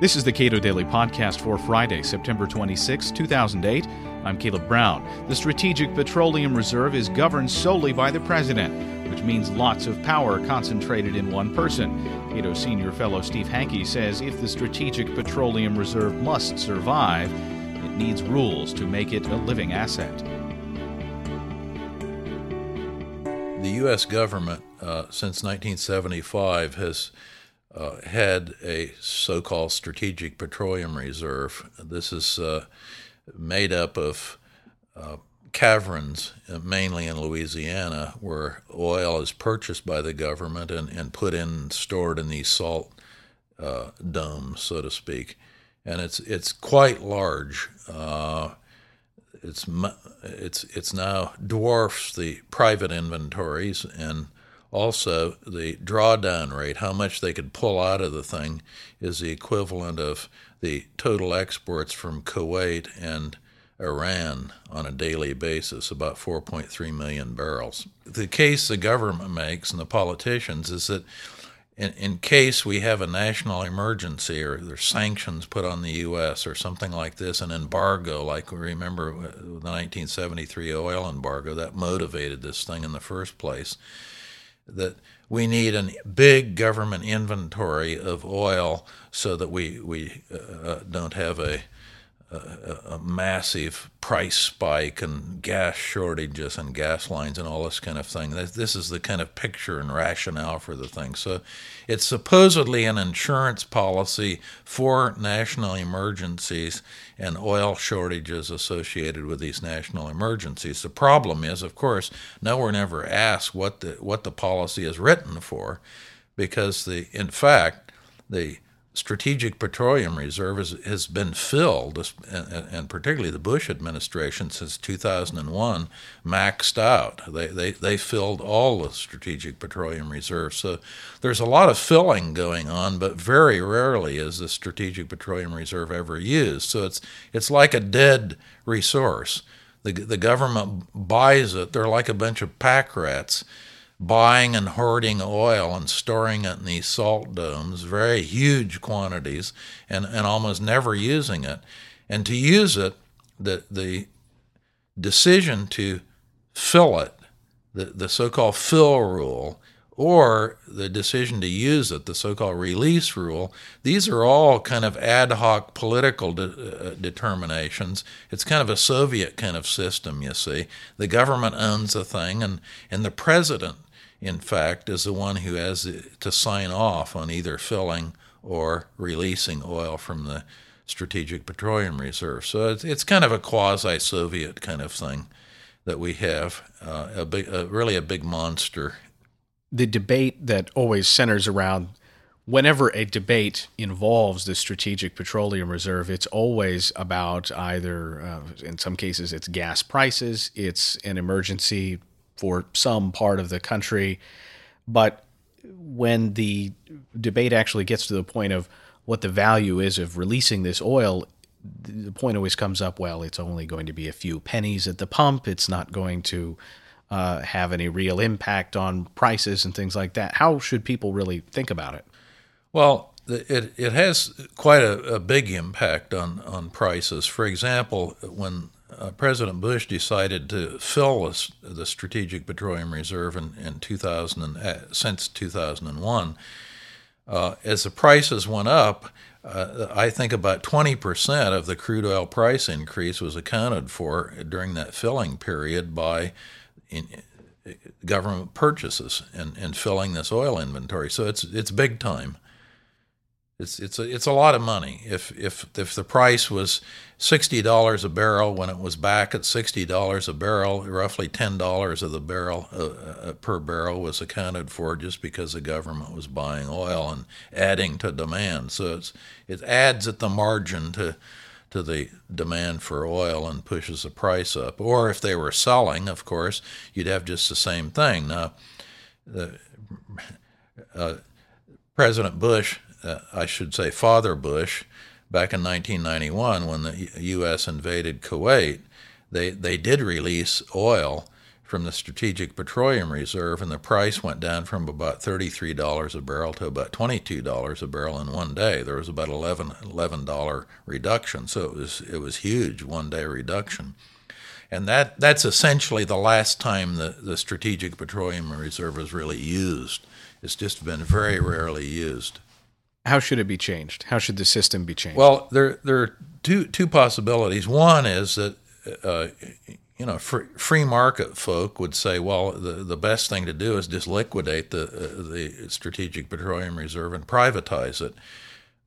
This is the Cato Daily Podcast for Friday, September 26, 2008. I'm Caleb Brown. The Strategic Petroleum Reserve is governed solely by the President, which means lots of power concentrated in one person. Cato senior fellow Steve Hanke says if the Strategic Petroleum Reserve must survive, it needs rules to make it a living asset. The U.S. government, uh, since 1975, has uh, had a so called strategic petroleum reserve. This is uh, made up of uh, caverns, uh, mainly in Louisiana, where oil is purchased by the government and, and put in, stored in these salt uh, domes, so to speak. And it's, it's quite large. It's, it's, it's now dwarfs the private inventories and also, the drawdown rate, how much they could pull out of the thing, is the equivalent of the total exports from Kuwait and Iran on a daily basis, about 4.3 million barrels. The case the government makes and the politicians is that in, in case we have a national emergency or there's sanctions put on the U.S. or something like this, an embargo, like we remember uh, the 1973 oil embargo, that motivated this thing in the first place that we need a big government inventory of oil so that we we uh, don't have a a, massive price spike and gas shortages and gas lines and all this kind of thing. This is the kind of picture and rationale for the thing. So it's supposedly an insurance policy for national emergencies and oil shortages associated with these national emergencies. The problem is, of course, no one ever asks what the what the policy is written for, because the in fact the Strategic Petroleum Reserve has, has been filled, and, particularly the Bush administration since 2001 maxed out. They, they, they filled all the Strategic Petroleum Reserve. So there's a lot of filling going on, but very rarely is the Strategic Petroleum Reserve ever used. So it's, it's like a dead resource. The, the government buys it, they're like a bunch of pack rats buying and hoarding oil and storing it in these salt domes, very huge quantities, and, and almost never using it. And to use it, the, the decision to fill it, the, the so called fill rule, or the decision to use it, the so called release rule, these are all kind of ad hoc political de- uh, determinations. It's kind of a Soviet kind of system, you see. The government owns the thing, and, and the president in fact, is the one who has to sign off on either filling or releasing oil from the Strategic Petroleum Reserve. So it's, it's kind of a quasi Soviet kind of thing that we have, uh, a big, uh, really a big monster. The debate that always centers around whenever a debate involves the Strategic Petroleum Reserve, it's always about either, uh, in some cases, it's gas prices, it's an emergency for some part of the country. But when the debate actually gets to the point of what the value is of releasing this oil, the point always comes up well, it's only going to be a few pennies at the pump. It's not going to uh, have any real impact on prices and things like that. How should people really think about it? Well, it, it has quite a, a big impact on, on prices. For example, when uh, President Bush decided to fill the Strategic Petroleum Reserve in, in 2000 and, uh, since 2001. Uh, as the prices went up, uh, I think about 20% of the crude oil price increase was accounted for during that filling period by in, government purchases and, and filling this oil inventory. So it's it's big time. It's it's a, it's a lot of money. If if if the price was sixty dollars a barrel when it was back at sixty dollars a barrel, roughly ten dollars of the barrel uh, uh, per barrel was accounted for just because the government was buying oil and adding to demand. So it's it adds at the margin to to the demand for oil and pushes the price up. Or if they were selling, of course, you'd have just the same thing. Now, the, uh, President Bush uh, I should say, Father Bush, back in 1991 when the U.S. invaded Kuwait, they, they did release oil from the Strategic Petroleum Reserve, and the price went down from about $33 a barrel to about $22 a barrel in one day. There was about 11 $11 reduction, so it was it was huge one day reduction. And that, that's essentially the last time the, the Strategic Petroleum Reserve was really used. It's just been very rarely used. How should it be changed? How should the system be changed? Well, there, there are two, two possibilities. One is that uh, you know, free, free market folk would say, well, the, the best thing to do is just liquidate the uh, the Strategic Petroleum Reserve and privatize it.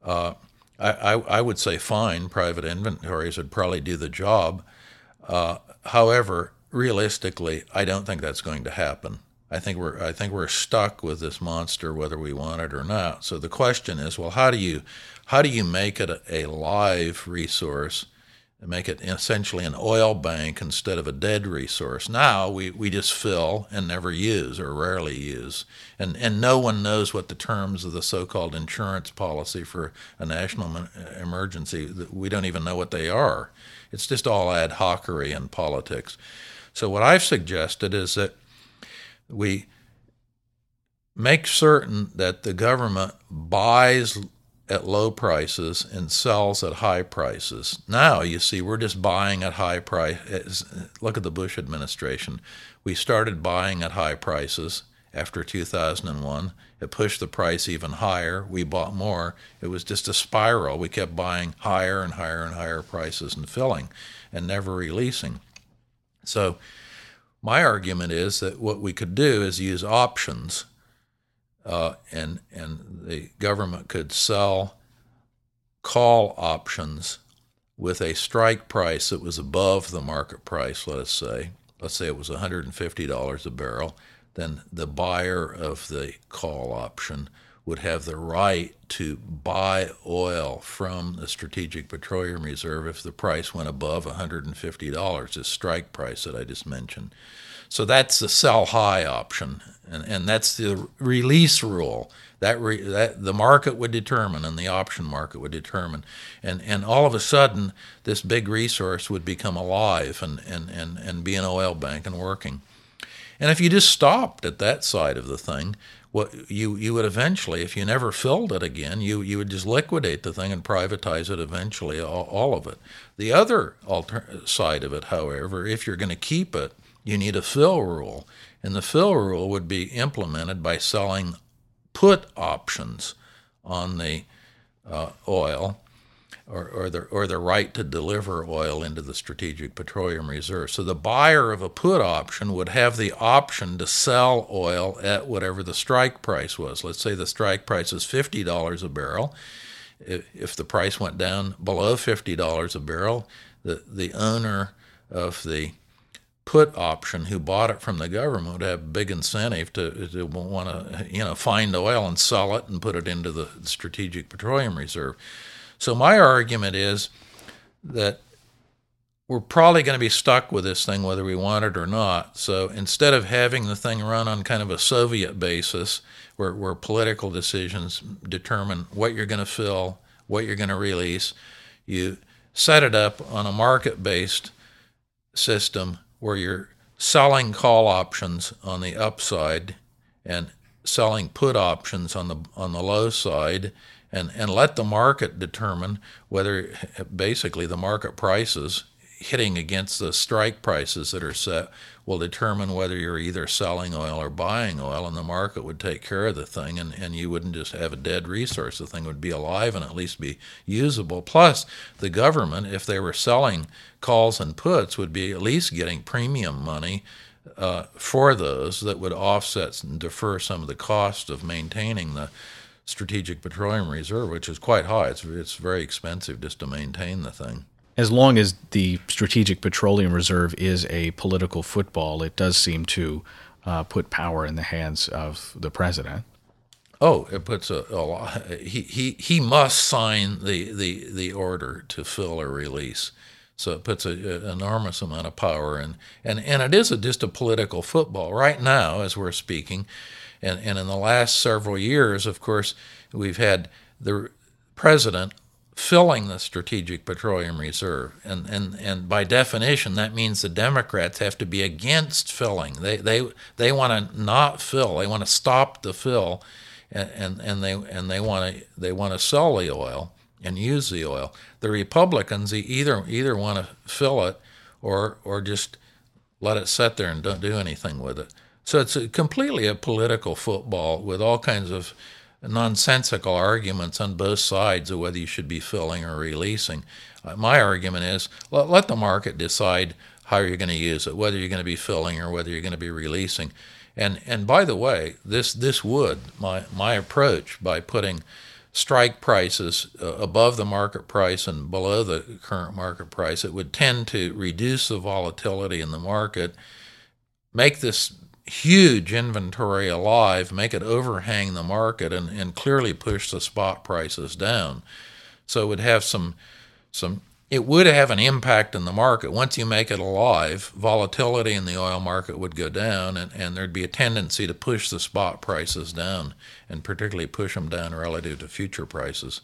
Uh, I, I, I, would say fine, private inventories would probably do the job. Uh, however, realistically, I don't think that's going to happen. I think we're I think we're stuck with this monster whether we want it or not. So the question is, well, how do you how do you make it a, a live resource? and make it essentially an oil bank instead of a dead resource. Now we, we just fill and never use or rarely use. And, and no one knows what the terms of the so called insurance policy for a national emergency, we don't even know what they are. It's just all ad hocery and politics. So, what I've suggested is that we make certain that the government buys at low prices and sells at high prices. Now, you see, we're just buying at high price. Look at the Bush administration. We started buying at high prices after 2001. It pushed the price even higher. We bought more. It was just a spiral. We kept buying higher and higher and higher prices and filling and never releasing. So, my argument is that what we could do is use options uh, and and the government could sell call options with a strike price that was above the market price. Let us say, let's say it was $150 a barrel, then the buyer of the call option would have the right to buy oil from the Strategic Petroleum Reserve if the price went above $150, the strike price that I just mentioned. So that's the sell high option, and, and that's the release rule that, re, that the market would determine and the option market would determine. And, and all of a sudden, this big resource would become alive and, and, and, and be an oil bank and working. And if you just stopped at that side of the thing, what you you would eventually, if you never filled it again, you you would just liquidate the thing and privatize it eventually, all, all of it. The other alter- side of it, however, if you're going to keep it, you need a fill rule. And the fill rule would be implemented by selling put options on the uh, oil or, or, the, or the right to deliver oil into the Strategic Petroleum Reserve. So the buyer of a put option would have the option to sell oil at whatever the strike price was. Let's say the strike price is $50 a barrel. If, the price went down below $50 a barrel, the, the owner of the put option who bought it from the government would have a big incentive to, to want to you know find oil and sell it and put it into the strategic petroleum reserve. So my argument is that we're probably going to be stuck with this thing whether we want it or not. So instead of having the thing run on kind of a Soviet basis where, where political decisions determine what you're going to fill, what you're going to release, you set it up on a market based system where you're selling call options on the upside and selling put options on the on the low side and and let the market determine whether basically the market prices hitting against the strike prices that are set will determine whether you're either selling oil or buying oil, and the market would take care of the thing, and, and you wouldn't just have a dead resource. The thing would be alive and at least be usable. Plus, the government, if they were selling calls and puts, would be at least getting premium money uh, for those that would offset and defer some of the cost of maintaining the strategic petroleum reserve, which is quite high. It's, it's very expensive just to maintain the thing as long as the Strategic Petroleum Reserve is a political football, it does seem to uh, put power in the hands of the president. Oh, it puts a, a lot. He, he, he must sign the, the, the order to fill or release. So it puts an enormous amount of power in. And, and it is a, just a political football. Right now, as we're speaking, and, and in the last several years, of course, we've had the president filling the strategic petroleum reserve. And, and, and by definition, that means the Democrats have to be against filling. They, they, they want to not fill, they want to stop the fill, and, and, and, they, and they want to they want to sell the oil and use the oil. The Republicans either, either want to fill it or, or just let it sit there and don't do anything with it. So it's a, completely a political football with all kinds of nonsensical arguments on both sides of whether you should be filling or releasing. Uh, my argument is let, let the market decide how you're going to use it, whether you're going to be filling or whether you're going to be releasing. And and by the way, this this would my my approach by putting strike prices uh, above the market price and below the current market price, it would tend to reduce the volatility in the market, make this huge inventory alive, make it overhang the market, and, and clearly push the spot prices down. So it would have some some it would have an impact in the market. Once you make it alive, volatility in the oil market would go down, and, and there'd be a tendency to push the spot prices down, and particularly push them down relative to future prices.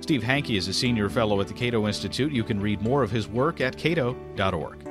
Steve Hanke is a senior fellow at the Cato Institute. You can read more of his work at cato.org.